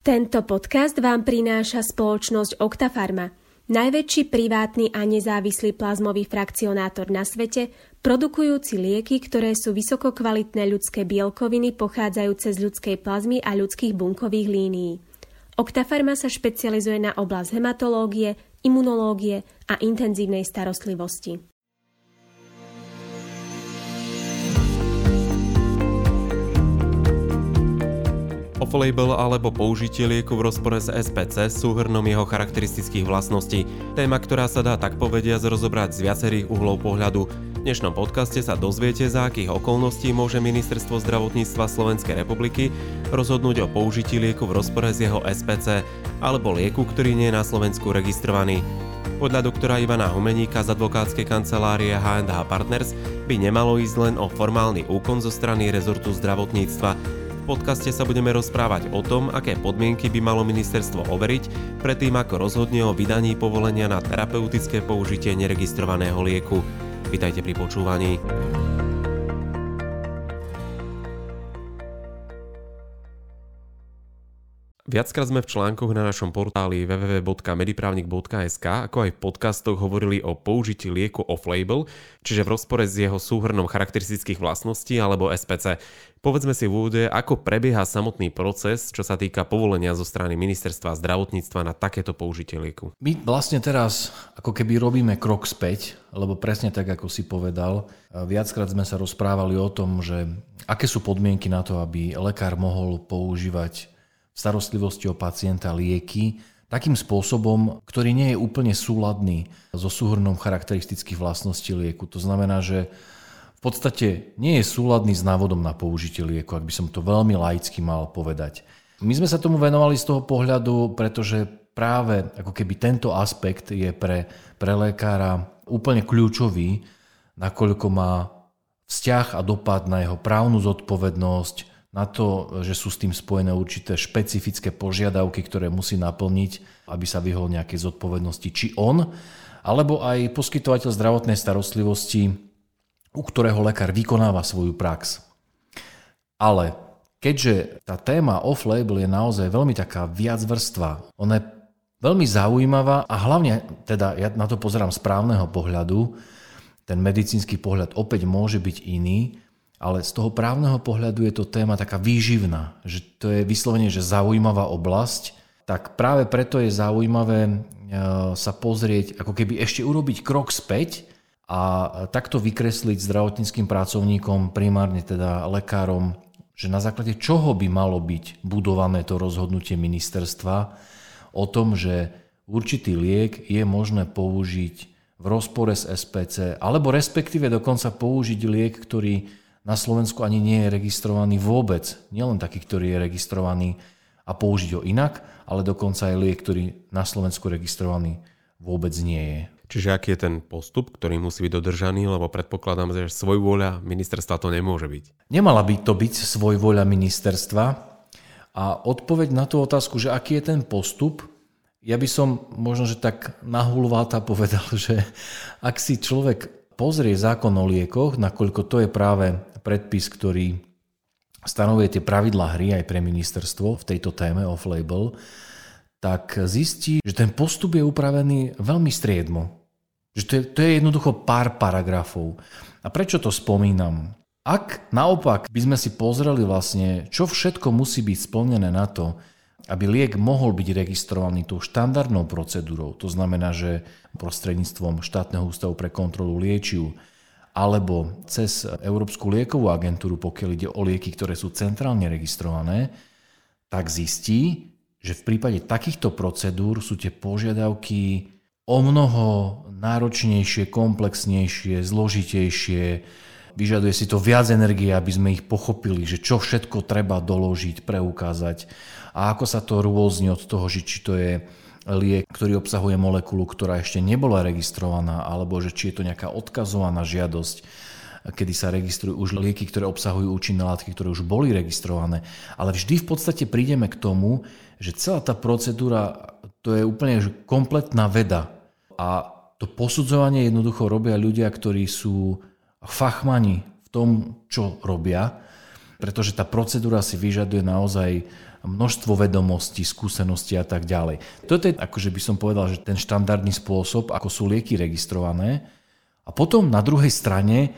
Tento podcast vám prináša spoločnosť Octafarma, najväčší privátny a nezávislý plazmový frakcionátor na svete, produkujúci lieky, ktoré sú vysokokvalitné ľudské bielkoviny pochádzajúce z ľudskej plazmy a ľudských bunkových línií. Octafarma sa špecializuje na oblasť hematológie, imunológie a intenzívnej starostlivosti. Off-label alebo použitie lieku v rozpore s SPC súhrnom jeho charakteristických vlastností. Téma, ktorá sa dá tak povediať rozobrať z viacerých uhlov pohľadu. V dnešnom podcaste sa dozviete, za akých okolností môže Ministerstvo zdravotníctva Slovenskej republiky rozhodnúť o použití lieku v rozpore s jeho SPC alebo lieku, ktorý nie je na Slovensku registrovaný. Podľa doktora Ivana Humeníka z advokátskej kancelárie H&H Partners by nemalo ísť len o formálny úkon zo strany rezortu zdravotníctva, podcaste sa budeme rozprávať o tom, aké podmienky by malo ministerstvo overiť predtým, ako rozhodne o vydaní povolenia na terapeutické použitie neregistrovaného lieku. Vítajte pri počúvaní. Viackrát sme v článkoch na našom portáli www.medipravnik.sk ako aj v podcastoch hovorili o použití lieku off-label, čiže v rozpore s jeho súhrnom charakteristických vlastností alebo SPC. Povedzme si v úvode, ako prebieha samotný proces, čo sa týka povolenia zo strany Ministerstva zdravotníctva na takéto použitie lieku. My vlastne teraz ako keby robíme krok späť, lebo presne tak, ako si povedal, viackrát sme sa rozprávali o tom, že aké sú podmienky na to, aby lekár mohol používať starostlivosti o pacienta lieky takým spôsobom, ktorý nie je úplne súladný so súhrnom charakteristických vlastností lieku. To znamená, že v podstate nie je súladný s návodom na použitie lieku, ak by som to veľmi laicky mal povedať. My sme sa tomu venovali z toho pohľadu, pretože práve ako keby tento aspekt je pre, pre lekára úplne kľúčový, nakoľko má vzťah a dopad na jeho právnu zodpovednosť, na to, že sú s tým spojené určité špecifické požiadavky, ktoré musí naplniť, aby sa vyhol nejakej zodpovednosti, či on, alebo aj poskytovateľ zdravotnej starostlivosti, u ktorého lekár vykonáva svoju prax. Ale keďže tá téma off-label je naozaj veľmi taká viacvrstva, ona je veľmi zaujímavá a hlavne, teda ja na to pozerám z právneho pohľadu, ten medicínsky pohľad opäť môže byť iný, ale z toho právneho pohľadu je to téma taká výživná, že to je vyslovene, že zaujímavá oblasť, tak práve preto je zaujímavé e, sa pozrieť, ako keby ešte urobiť krok späť a takto vykresliť zdravotníckým pracovníkom, primárne teda lekárom, že na základe čoho by malo byť budované to rozhodnutie ministerstva o tom, že určitý liek je možné použiť v rozpore s SPC, alebo respektíve dokonca použiť liek, ktorý na Slovensku ani nie je registrovaný vôbec. Nielen taký, ktorý je registrovaný a použiť ho inak, ale dokonca aj liek, ktorý na Slovensku registrovaný vôbec nie je. Čiže aký je ten postup, ktorý musí byť dodržaný, lebo predpokladám, že svojvôľa ministerstva to nemôže byť. Nemala by to byť svojvôľa ministerstva a odpoveď na tú otázku, že aký je ten postup, ja by som možno, že tak nahulváta povedal, že ak si človek pozrie zákon o liekoch, nakoľko to je práve predpis, ktorý stanovuje tie pravidlá hry aj pre ministerstvo v tejto téme off-label, tak zistí, že ten postup je upravený veľmi striedmo. Že to je, to je jednoducho pár paragrafov. A prečo to spomínam? Ak naopak by sme si pozreli vlastne, čo všetko musí byť splnené na to, aby liek mohol byť registrovaný tou štandardnou procedúrou, to znamená, že prostredníctvom štátneho ústavu pre kontrolu liečiv, alebo cez Európsku liekovú agentúru, pokiaľ ide o lieky, ktoré sú centrálne registrované, tak zistí, že v prípade takýchto procedúr sú tie požiadavky o mnoho náročnejšie, komplexnejšie, zložitejšie, vyžaduje si to viac energie, aby sme ich pochopili, že čo všetko treba doložiť, preukázať. A ako sa to rôzni od toho, že či to je liek, ktorý obsahuje molekulu, ktorá ešte nebola registrovaná, alebo že či je to nejaká odkazovaná žiadosť, kedy sa registrujú už lieky, ktoré obsahujú účinné látky, ktoré už boli registrované. Ale vždy v podstate prídeme k tomu, že celá tá procedúra to je úplne kompletná veda. A to posudzovanie jednoducho robia ľudia, ktorí sú fachmani v tom, čo robia, pretože tá procedúra si vyžaduje naozaj množstvo vedomostí, skúseností a tak ďalej. Toto je, akože by som povedal, že ten štandardný spôsob, ako sú lieky registrované. A potom na druhej strane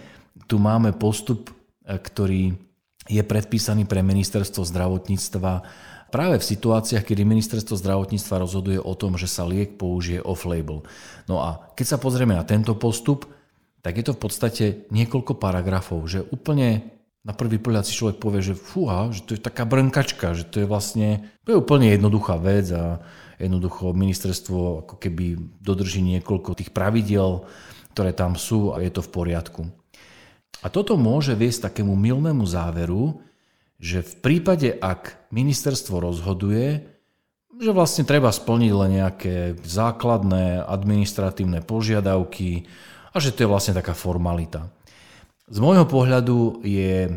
tu máme postup, e, ktorý je predpísaný pre ministerstvo zdravotníctva práve v situáciách, kedy ministerstvo zdravotníctva rozhoduje o tom, že sa liek použije off-label. No a keď sa pozrieme na tento postup, tak je to v podstate niekoľko paragrafov, že úplne na prvý pohľad si človek povie, že fúha, že to je taká brnkačka, že to je vlastne, to je úplne jednoduchá vec a jednoducho ministerstvo ako keby dodrží niekoľko tých pravidiel, ktoré tam sú a je to v poriadku. A toto môže viesť takému milnému záveru, že v prípade, ak ministerstvo rozhoduje, že vlastne treba splniť len nejaké základné administratívne požiadavky a že to je vlastne taká formalita. Z môjho pohľadu je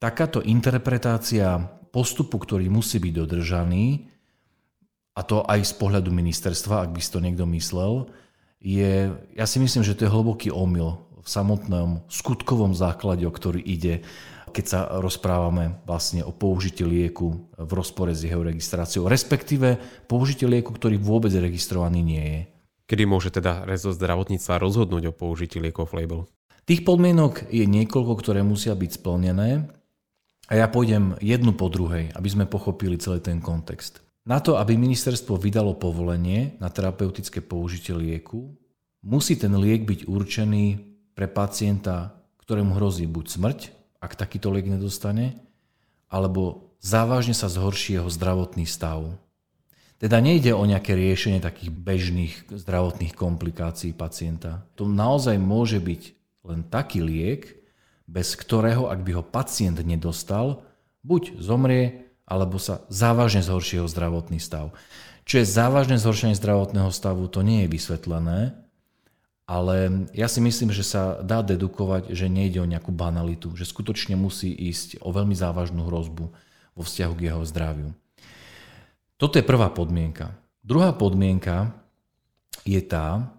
takáto interpretácia postupu, ktorý musí byť dodržaný, a to aj z pohľadu ministerstva, ak by si to niekto myslel, je, ja si myslím, že to je hlboký omyl v samotnom skutkovom základe, o ktorý ide, keď sa rozprávame vlastne o použití lieku v rozpore s jeho registráciou, respektíve použití lieku, ktorý vôbec registrovaný nie je. Kedy môže teda rezort zdravotníctva rozhodnúť o použití liekov label? Tých podmienok je niekoľko, ktoré musia byť splnené a ja pôjdem jednu po druhej, aby sme pochopili celý ten kontext. Na to, aby ministerstvo vydalo povolenie na terapeutické použitie lieku, musí ten liek byť určený pre pacienta, ktorému hrozí buď smrť, ak takýto liek nedostane, alebo závažne sa zhorší jeho zdravotný stav. Teda nejde o nejaké riešenie takých bežných zdravotných komplikácií pacienta. To naozaj môže byť len taký liek, bez ktorého, ak by ho pacient nedostal, buď zomrie, alebo sa závažne zhorší jeho zdravotný stav. Čo je závažné zhoršenie zdravotného stavu, to nie je vysvetlené, ale ja si myslím, že sa dá dedukovať, že nejde o nejakú banalitu, že skutočne musí ísť o veľmi závažnú hrozbu vo vzťahu k jeho zdraviu. Toto je prvá podmienka. Druhá podmienka je tá,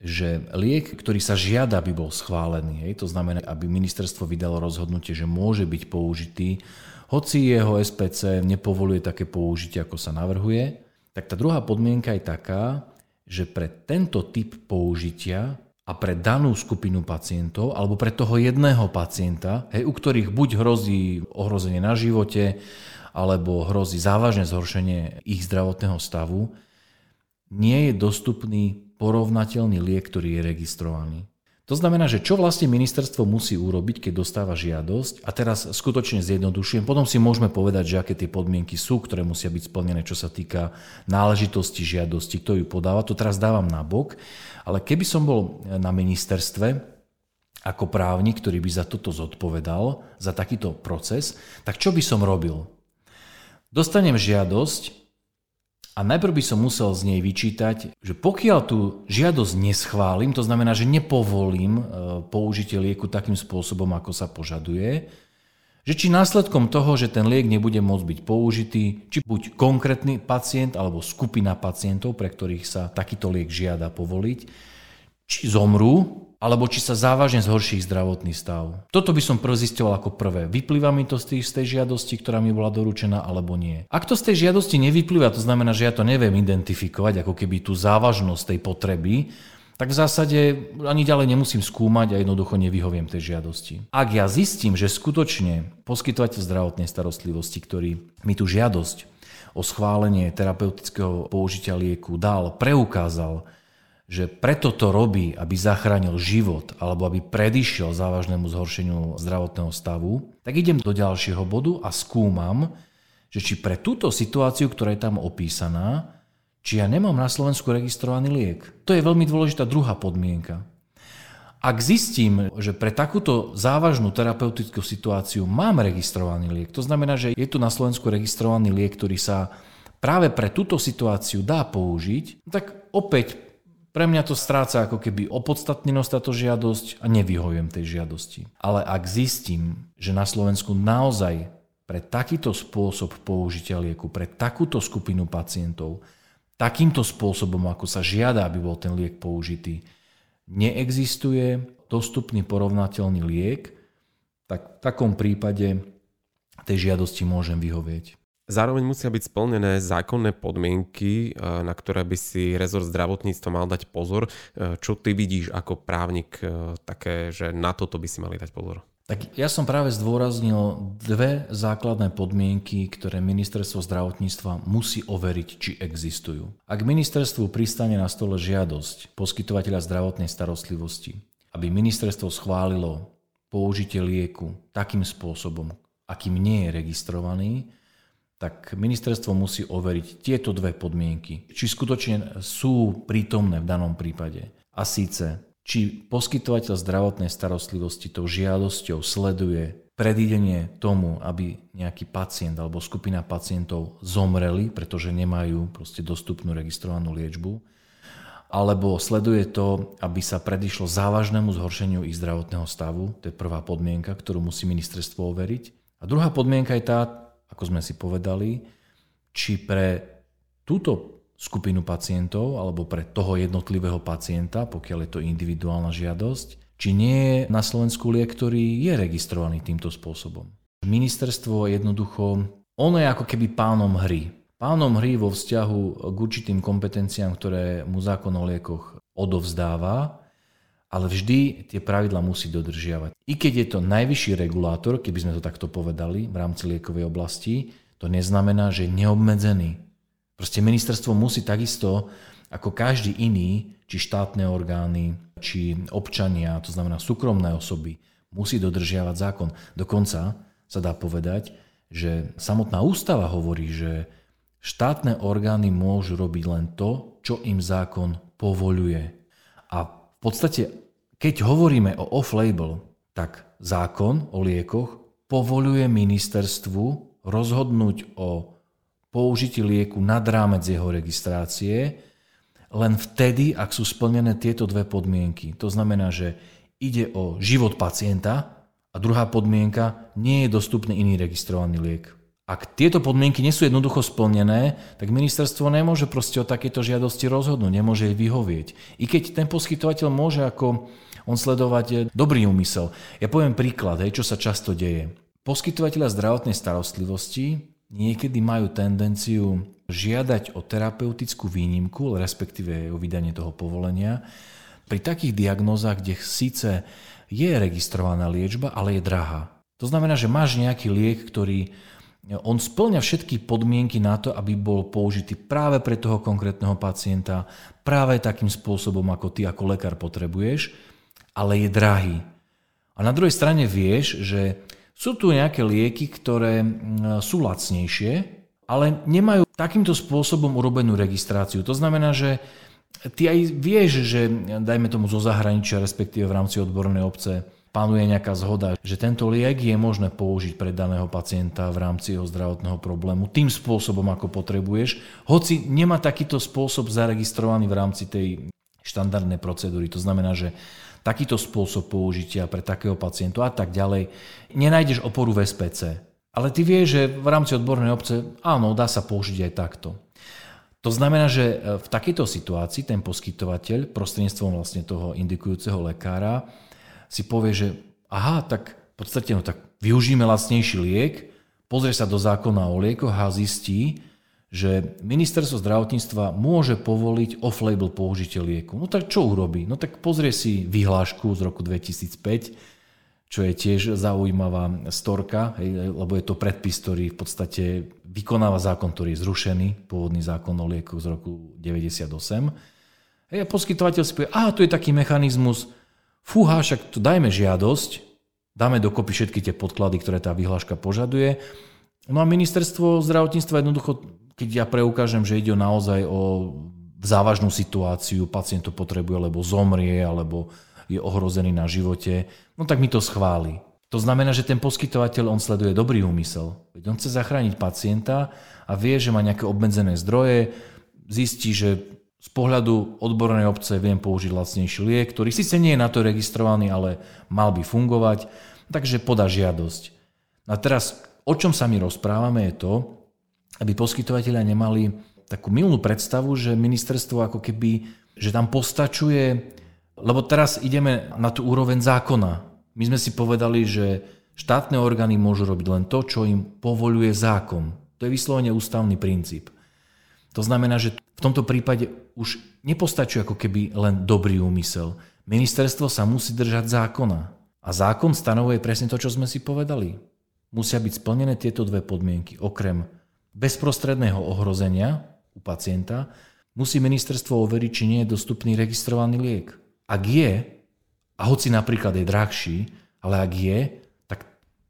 že liek, ktorý sa žiada, aby bol schválený, hej, to znamená, aby ministerstvo vydalo rozhodnutie, že môže byť použitý, hoci jeho SPC nepovoluje také použitie, ako sa navrhuje, tak tá druhá podmienka je taká, že pre tento typ použitia a pre danú skupinu pacientov alebo pre toho jedného pacienta, hej, u ktorých buď hrozí ohrozenie na živote alebo hrozí závažné zhoršenie ich zdravotného stavu, nie je dostupný porovnateľný liek, ktorý je registrovaný. To znamená, že čo vlastne ministerstvo musí urobiť, keď dostáva žiadosť, a teraz skutočne zjednodušujem, potom si môžeme povedať, že aké tie podmienky sú, ktoré musia byť splnené, čo sa týka náležitosti žiadosti, kto ju podáva, to teraz dávam na bok, ale keby som bol na ministerstve, ako právnik, ktorý by za toto zodpovedal, za takýto proces, tak čo by som robil? Dostanem žiadosť, a najprv by som musel z nej vyčítať, že pokiaľ tú žiadosť neschválim, to znamená, že nepovolím e, použitie lieku takým spôsobom, ako sa požaduje, že či následkom toho, že ten liek nebude môcť byť použitý, či buď konkrétny pacient alebo skupina pacientov, pre ktorých sa takýto liek žiada povoliť, či zomrú, alebo či sa závažne zhorší ich zdravotný stav. Toto by som prv zistoval ako prvé. Vyplýva mi to z tej, z tej žiadosti, ktorá mi bola doručená, alebo nie. Ak to z tej žiadosti nevyplýva, to znamená, že ja to neviem identifikovať, ako keby tú závažnosť tej potreby, tak v zásade ani ďalej nemusím skúmať a jednoducho nevyhoviem tej žiadosti. Ak ja zistím, že skutočne poskytovateľ zdravotnej starostlivosti, ktorý mi tú žiadosť o schválenie terapeutického použitia lieku dal, preukázal, že preto to robí, aby zachránil život alebo aby predišiel závažnému zhoršeniu zdravotného stavu, tak idem do ďalšieho bodu a skúmam, že či pre túto situáciu, ktorá je tam opísaná, či ja nemám na Slovensku registrovaný liek. To je veľmi dôležitá druhá podmienka. Ak zistím, že pre takúto závažnú terapeutickú situáciu mám registrovaný liek, to znamená, že je tu na Slovensku registrovaný liek, ktorý sa práve pre túto situáciu dá použiť, tak opäť pre mňa to stráca ako keby opodstatnenosť táto žiadosť a nevyhovujem tej žiadosti. Ale ak zistím, že na Slovensku naozaj pre takýto spôsob použitia lieku, pre takúto skupinu pacientov, takýmto spôsobom, ako sa žiada, aby bol ten liek použitý, neexistuje dostupný porovnateľný liek, tak v takom prípade tej žiadosti môžem vyhovieť. Zároveň musia byť splnené zákonné podmienky, na ktoré by si rezort zdravotníctva mal dať pozor. Čo ty vidíš ako právnik také, že na toto by si mali dať pozor? Tak ja som práve zdôraznil dve základné podmienky, ktoré ministerstvo zdravotníctva musí overiť, či existujú. Ak ministerstvu pristane na stole žiadosť poskytovateľa zdravotnej starostlivosti, aby ministerstvo schválilo použitie lieku takým spôsobom, akým nie je registrovaný, tak ministerstvo musí overiť tieto dve podmienky, či skutočne sú prítomné v danom prípade. A síce, či poskytovateľ zdravotnej starostlivosti tou žiadosťou sleduje predídenie tomu, aby nejaký pacient alebo skupina pacientov zomreli, pretože nemajú proste dostupnú registrovanú liečbu, alebo sleduje to, aby sa predišlo závažnému zhoršeniu ich zdravotného stavu, to je prvá podmienka, ktorú musí ministerstvo overiť. A druhá podmienka je tá, ako sme si povedali, či pre túto skupinu pacientov alebo pre toho jednotlivého pacienta, pokiaľ je to individuálna žiadosť, či nie je na Slovensku liek, ktorý je registrovaný týmto spôsobom. Ministerstvo jednoducho, ono je ako keby pánom hry. Pánom hry vo vzťahu k určitým kompetenciám, ktoré mu zákon o liekoch odovzdáva, ale vždy tie pravidla musí dodržiavať. I keď je to najvyšší regulátor, keby sme to takto povedali v rámci liekovej oblasti, to neznamená, že je neobmedzený. Proste ministerstvo musí takisto ako každý iný, či štátne orgány, či občania, to znamená súkromné osoby, musí dodržiavať zákon. Dokonca sa dá povedať, že samotná ústava hovorí, že štátne orgány môžu robiť len to, čo im zákon povoluje. V podstate, keď hovoríme o off-label, tak zákon o liekoch povoluje ministerstvu rozhodnúť o použití lieku nad rámec jeho registrácie len vtedy, ak sú splnené tieto dve podmienky. To znamená, že ide o život pacienta a druhá podmienka, nie je dostupný iný registrovaný liek. Ak tieto podmienky nie sú jednoducho splnené, tak ministerstvo nemôže proste o takéto žiadosti rozhodnúť, nemôže jej vyhovieť. I keď ten poskytovateľ môže ako on sledovať dobrý úmysel. Ja poviem príklad, čo sa často deje. Poskytovateľa zdravotnej starostlivosti niekedy majú tendenciu žiadať o terapeutickú výnimku, respektíve o vydanie toho povolenia, pri takých diagnózach, kde síce je registrovaná liečba, ale je drahá. To znamená, že máš nejaký liek, ktorý on splňa všetky podmienky na to, aby bol použitý práve pre toho konkrétneho pacienta, práve takým spôsobom, ako ty ako lekár potrebuješ, ale je drahý. A na druhej strane vieš, že sú tu nejaké lieky, ktoré sú lacnejšie, ale nemajú takýmto spôsobom urobenú registráciu. To znamená, že ty aj vieš, že dajme tomu zo zahraničia, respektíve v rámci odbornej obce, panuje nejaká zhoda, že tento liek je možné použiť pre daného pacienta v rámci jeho zdravotného problému tým spôsobom, ako potrebuješ, hoci nemá takýto spôsob zaregistrovaný v rámci tej štandardnej procedúry. To znamená, že takýto spôsob použitia pre takého pacientu a tak ďalej, nenájdeš oporu v SPC. Ale ty vieš, že v rámci odbornej obce, áno, dá sa použiť aj takto. To znamená, že e, v takejto situácii ten poskytovateľ prostredníctvom vlastne toho indikujúceho lekára si povie, že aha, tak v podstate no tak využíme lacnejší liek, pozrie sa do zákona o liekoch a zistí, že ministerstvo zdravotníctva môže povoliť off-label použitie lieku. No tak čo urobí? No tak pozrie si vyhlášku z roku 2005, čo je tiež zaujímavá storka, hej, lebo je to predpis, ktorý v podstate vykonáva zákon, ktorý je zrušený, pôvodný zákon o liekoch z roku 98. Hej, a poskytovateľ si povie, a tu je taký mechanizmus, fúha, však tu dajme žiadosť, dáme dokopy všetky tie podklady, ktoré tá vyhláška požaduje. No a ministerstvo zdravotníctva jednoducho keď ja preukážem, že ide naozaj o závažnú situáciu, pacient to potrebuje, alebo zomrie, alebo je ohrozený na živote, no tak mi to schváli. To znamená, že ten poskytovateľ, on sleduje dobrý úmysel. Veď on chce zachrániť pacienta a vie, že má nejaké obmedzené zdroje, zistí, že z pohľadu odbornej obce viem použiť lacnejší liek, ktorý síce nie je na to registrovaný, ale mal by fungovať, takže podá žiadosť. A teraz, o čom sa my rozprávame, je to, aby poskytovateľia nemali takú milnú predstavu, že ministerstvo ako keby, že tam postačuje, lebo teraz ideme na tú úroveň zákona. My sme si povedali, že štátne orgány môžu robiť len to, čo im povoluje zákon. To je vyslovene ústavný princíp. To znamená, že v tomto prípade už nepostačuje ako keby len dobrý úmysel. Ministerstvo sa musí držať zákona. A zákon stanovuje presne to, čo sme si povedali. Musia byť splnené tieto dve podmienky. Okrem bezprostredného ohrozenia u pacienta musí ministerstvo overiť, či nie je dostupný registrovaný liek. Ak je, a hoci napríklad je drahší, ale ak je, tak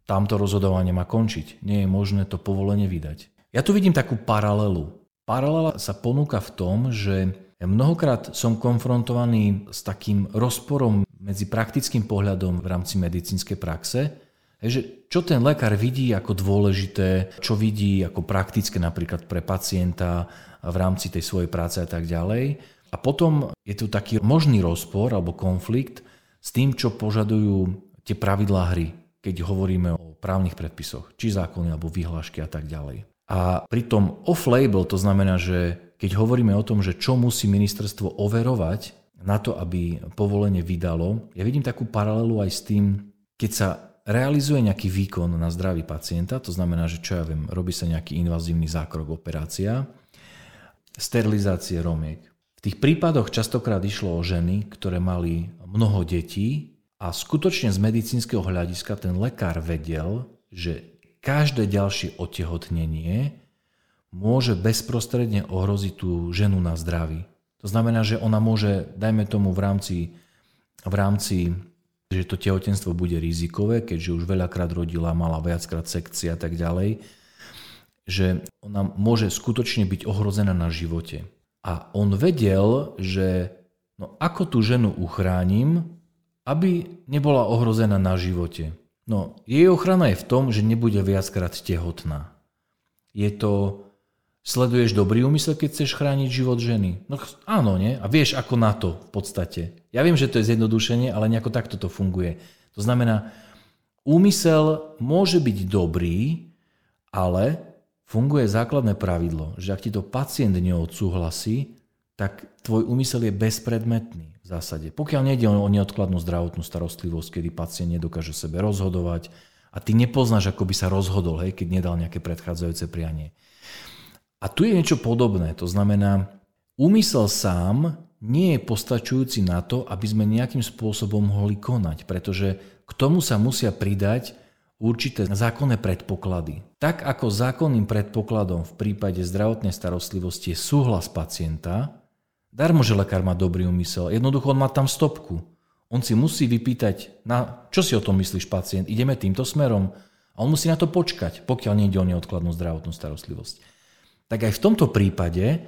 tamto rozhodovanie má končiť. Nie je možné to povolenie vydať. Ja tu vidím takú paralelu. Paralela sa ponúka v tom, že mnohokrát som konfrontovaný s takým rozporom medzi praktickým pohľadom v rámci medicínskej praxe, že čo ten lekár vidí ako dôležité, čo vidí ako praktické napríklad pre pacienta v rámci tej svojej práce a tak ďalej. A potom je tu taký možný rozpor alebo konflikt s tým, čo požadujú tie pravidlá hry, keď hovoríme o právnych predpisoch, či zákony alebo vyhlášky a tak ďalej. A pritom off-label, to znamená, že keď hovoríme o tom, že čo musí ministerstvo overovať na to, aby povolenie vydalo, ja vidím takú paralelu aj s tým, keď sa realizuje nejaký výkon na zdraví pacienta, to znamená, že čo ja viem, robí sa nejaký invazívny zákrok, operácia, sterilizácie romiek. V tých prípadoch častokrát išlo o ženy, ktoré mali mnoho detí a skutočne z medicínskeho hľadiska ten lekár vedel, že každé ďalšie otehotnenie môže bezprostredne ohroziť tú ženu na zdraví. To znamená, že ona môže, dajme tomu v rámci, v rámci že to tehotenstvo bude rizikové, keďže už veľakrát rodila, mala viackrát sekcie a tak ďalej, že ona môže skutočne byť ohrozená na živote. A on vedel, že no ako tú ženu uchránim, aby nebola ohrozená na živote. No, jej ochrana je v tom, že nebude viackrát tehotná. Je to, sleduješ dobrý úmysel, keď chceš chrániť život ženy? No áno, nie? A vieš ako na to v podstate. Ja viem, že to je zjednodušenie, ale nejako takto to funguje. To znamená, úmysel môže byť dobrý, ale funguje základné pravidlo, že ak ti to pacient neodsúhlasí, tak tvoj úmysel je bezpredmetný v zásade. Pokiaľ nejde o neodkladnú zdravotnú starostlivosť, kedy pacient nedokáže sebe rozhodovať a ty nepoznáš, ako by sa rozhodol, hej, keď nedal nejaké predchádzajúce prianie. A tu je niečo podobné, to znamená, úmysel sám nie je postačujúci na to, aby sme nejakým spôsobom mohli konať, pretože k tomu sa musia pridať určité zákonné predpoklady. Tak ako zákonným predpokladom v prípade zdravotnej starostlivosti je súhlas pacienta, Darmo, že lekár má dobrý úmysel. Jednoducho on má tam stopku. On si musí vypýtať, na, čo si o tom myslíš pacient, ideme týmto smerom. A on musí na to počkať, pokiaľ nejde o neodkladnú zdravotnú starostlivosť. Tak aj v tomto prípade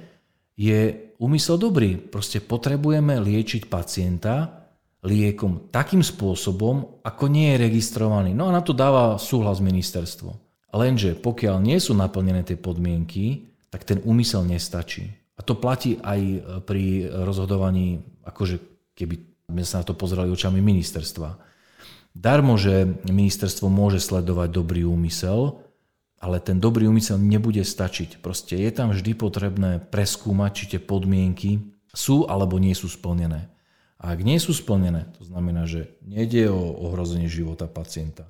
je úmysel dobrý. Proste potrebujeme liečiť pacienta liekom takým spôsobom, ako nie je registrovaný. No a na to dáva súhlas ministerstvo. Lenže pokiaľ nie sú naplnené tie podmienky, tak ten úmysel nestačí. A to platí aj e, pri rozhodovaní, akože keby sme sa na to pozerali očami ministerstva. Darmo, že ministerstvo môže sledovať dobrý úmysel, ale ten dobrý úmysel nebude stačiť. Proste je tam vždy potrebné preskúmať, či tie podmienky sú alebo nie sú splnené. A ak nie sú splnené, to znamená, že nejde o ohrozenie života pacienta,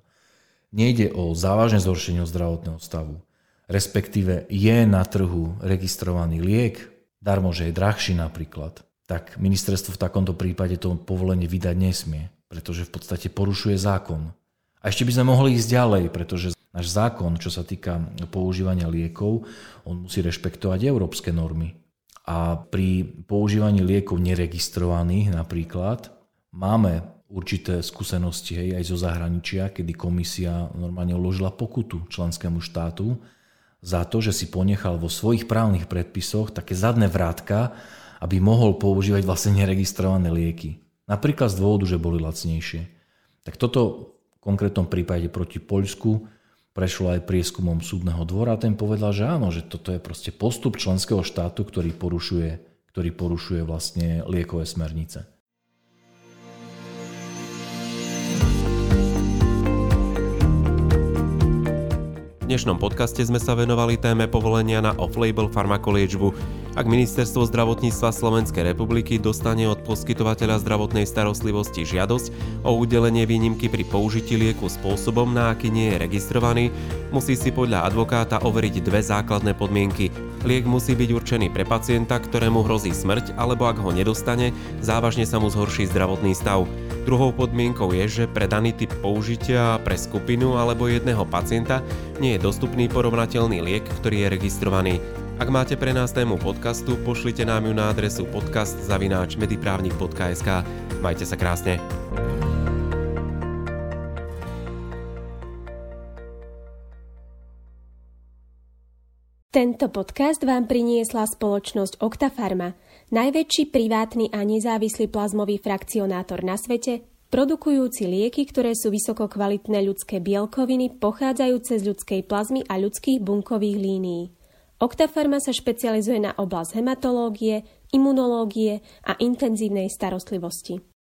nejde o závažné zhoršenie zdravotného stavu, respektíve je na trhu registrovaný liek, darmo, že je drahší napríklad, tak ministerstvo v takomto prípade to povolenie vydať nesmie, pretože v podstate porušuje zákon. A ešte by sme mohli ísť ďalej, pretože náš zákon, čo sa týka používania liekov, on musí rešpektovať európske normy. A pri používaní liekov neregistrovaných napríklad máme určité skúsenosti hej, aj zo zahraničia, kedy komisia normálne uložila pokutu členskému štátu za to, že si ponechal vo svojich právnych predpisoch také zadné vrátka, aby mohol používať vlastne neregistrované lieky. Napríklad z dôvodu, že boli lacnejšie. Tak toto v konkrétnom prípade proti Poľsku prešlo aj prieskumom súdneho dvora a ten povedal, že áno, že toto je proste postup členského štátu, ktorý porušuje, ktorý porušuje vlastne liekové smernice. Dnešnom podcaste sme sa venovali téme povolenia na off-label farmakoliečbu. Ak Ministerstvo zdravotníctva Slovenskej republiky dostane od poskytovateľa zdravotnej starostlivosti žiadosť o udelenie výnimky pri použití lieku spôsobom, na aký nie je registrovaný, musí si podľa advokáta overiť dve základné podmienky. Liek musí byť určený pre pacienta, ktorému hrozí smrť, alebo ak ho nedostane, závažne sa mu zhorší zdravotný stav. Druhou podmienkou je, že pre daný typ použitia pre skupinu alebo jedného pacienta nie je dostupný porovnateľný liek, ktorý je registrovaný. Ak máte pre nás tému podcastu, pošlite nám ju na adresu podcast.mediprávnik.sk. Majte sa krásne. Tento podcast vám priniesla spoločnosť Octafarma, najväčší privátny a nezávislý plazmový frakcionátor na svete, produkujúci lieky, ktoré sú vysoko kvalitné ľudské bielkoviny pochádzajúce z ľudskej plazmy a ľudských bunkových línií. Octafarma sa špecializuje na oblasť hematológie, imunológie a intenzívnej starostlivosti.